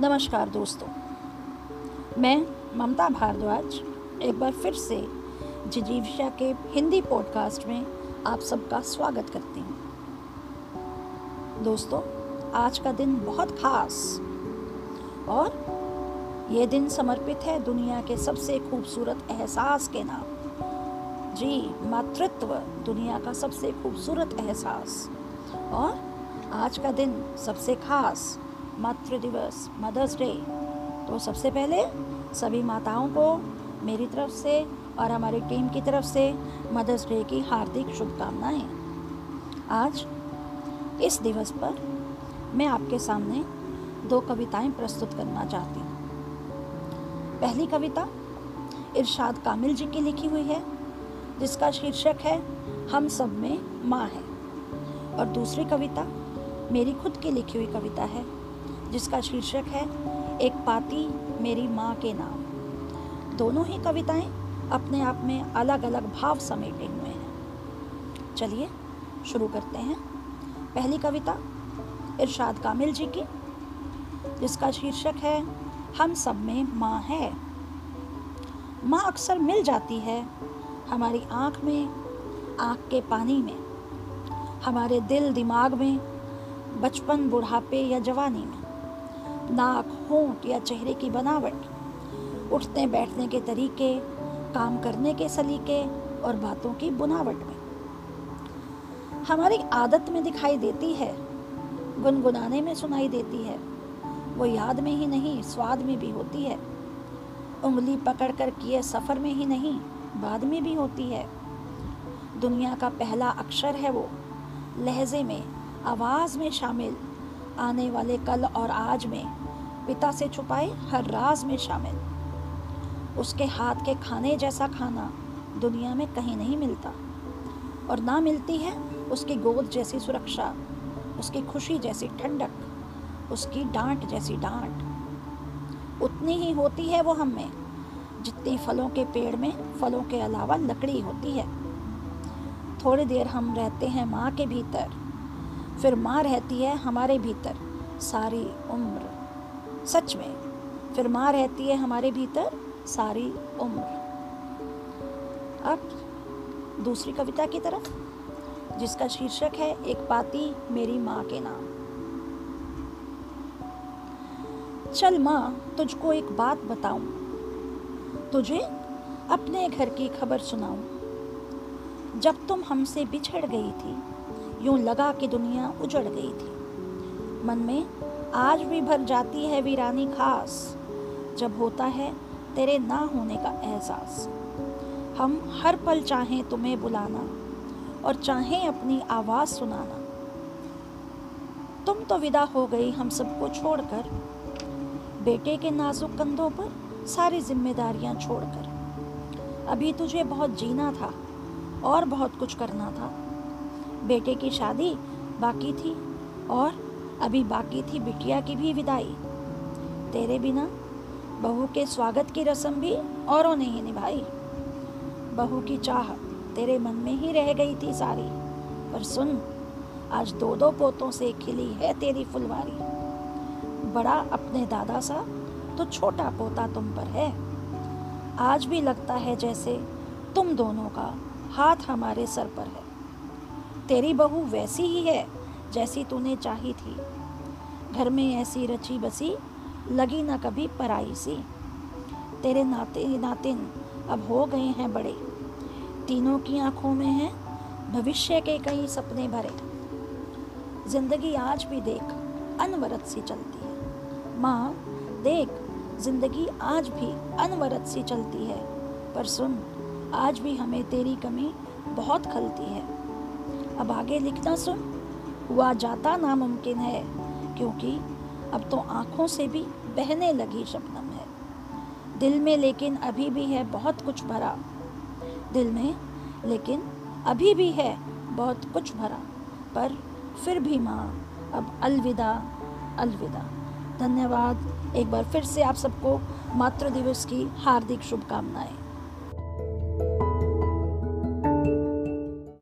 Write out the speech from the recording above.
नमस्कार दोस्तों। मैं ममता भारद्वाज एक बार फिर से जिजीविशा के हिंदी पॉडकास्ट में आप सबका स्वागत करती हूँ। दोस्तों, आज का दिन बहुत खास और ये दिन समर्पित है दुनिया के सबसे खूबसूरत एहसास के नाम। जी, मातृत्व, दुनिया का सबसे खूबसूरत एहसास। और आज का दिन सबसे खास मातृ दिवस मदर्स डे तो सबसे पहले सभी माताओं को मेरी तरफ़ से और हमारी टीम की तरफ़ से मदर्स डे की हार्दिक शुभकामनाएँ। आज, इस दिवस पर मैं आपके सामने दो कविताएँ प्रस्तुत करना चाहती हूँ। पहली कविता इरशाद कामिल जी की लिखी हुई है, जिसका शीर्षक है, हम सब में माँ है। और दूसरी कविता मेरी खुद की लिखी हुई कविता है जिसका शीर्षक है, एक पाती मेरी माँ के नाम। दोनों ही कविताएँ अपने आप में अलग अलग भाव समेटे हुए हैं। चलिए, शुरू करते हैं। पहली कविता, इरशाद कामिल जी की, जिसका शीर्षक है, हम सब में माँ है। माँ अक्सर मिल जाती है हमारी आँख में, आँख के पानी में, हमारे दिल दिमाग में, बचपन बुढ़ापे या जवानी में। नाक होंठ या चेहरे की बनावट उठने बैठने के तरीके, काम करने के सलीके और बातों की बुनावट में। हमारी आदत में दिखाई देती है, गुनगुनाने में सुनाई देती है। वो याद में ही नहीं, स्वाद में भी होती है। उंगली पकड़ कर किए सफ़र में ही नहीं, बाद में भी होती है। दुनिया का पहला अक्षर है वो, लहजे में, आवाज़ में शामिल। आने वाले कल और आज में पिता से छुपाए हर राज में शामिल। उसके हाथ के खाने जैसा खाना दुनिया में कहीं नहीं मिलता। और ना मिलती है उसकी गोद जैसी सुरक्षा, उसकी खुशी जैसी ठंडक, उसकी डांट जैसी डांट। उतनी ही होती है वो हम में, जितनी फलों के पेड़ में फलों के अलावा लकड़ी होती है। थोड़ी देर हम रहते हैं माँ के भीतर फिर माँ रहती है हमारे भीतर सारी उम्र। सच में, फिर माँ रहती है हमारे भीतर सारी उम्र। अब दूसरी कविता की तरफ़, जिसका शीर्षक है, एक पाती मेरी माँ के नाम। चल माँ, तुझको एक बात बताऊँ। तुझे अपने घर की खबर सुनाऊं। जब तुम हमसे बिछड़ गई थी यूँ लगा कि दुनिया उजड़ गई थी। मन में, आज भी भर जाती है वीरानी खास। जब होता है, तेरे ना होने का एहसास। हम हर पल चाहें तुम्हें बुलाना और चाहें अपनी आवाज़ सुनाना। तुम तो विदा हो गई हम सबको छोड़कर। बेटे के नाजुक कंधों पर सारी जिम्मेदारियाँ छोड़कर। अभी तुझे बहुत जीना था और बहुत कुछ करना था। बेटे की शादी बाकी थी और अभी बाकी थी बिटिया की भी विदाई। तेरे बिना बहू के स्वागत की रस्म भी औरों ने ही निभाई। बहू की चाह तेरे मन में ही रह गई थी सारी, पर सुन, आज दो दो पोतों से खिली है तेरी फुलवारी। बड़ा अपने दादा सा तो छोटा पोता तुम पर है। आज भी लगता है जैसे तुम दोनों का हाथ हमारे सर पर है। तेरी बहू वैसी ही है जैसी तूने चाही थी। घर में ऐसी रची बसी, लगी ना कभी पराई सी। तेरे नाते, नातिन अब हो गए हैं बड़े। तीनों की आँखों में हैं भविष्य के कई सपने भरे। ज़िंदगी आज भी देख, अनवरत सी चलती है। माँ, देख, ज़िंदगी आज भी अनवरत सी चलती है। पर सुन, आज भी हमें तेरी कमी बहुत खलती है। अब आगे लिखना सुन। हुआ जाता नामुमकिन है, क्योंकि अब तो आँखों से भी बहने लगी शबनम है। दिल में लेकिन अभी भी है बहुत कुछ भरा। दिल में लेकिन अभी भी है बहुत कुछ भरा। पर फिर भी माँ, अब अलविदा अलविदा। धन्यवाद। एक बार फिर से आप सबको मातृ दिवस की हार्दिक शुभकामनाएँ।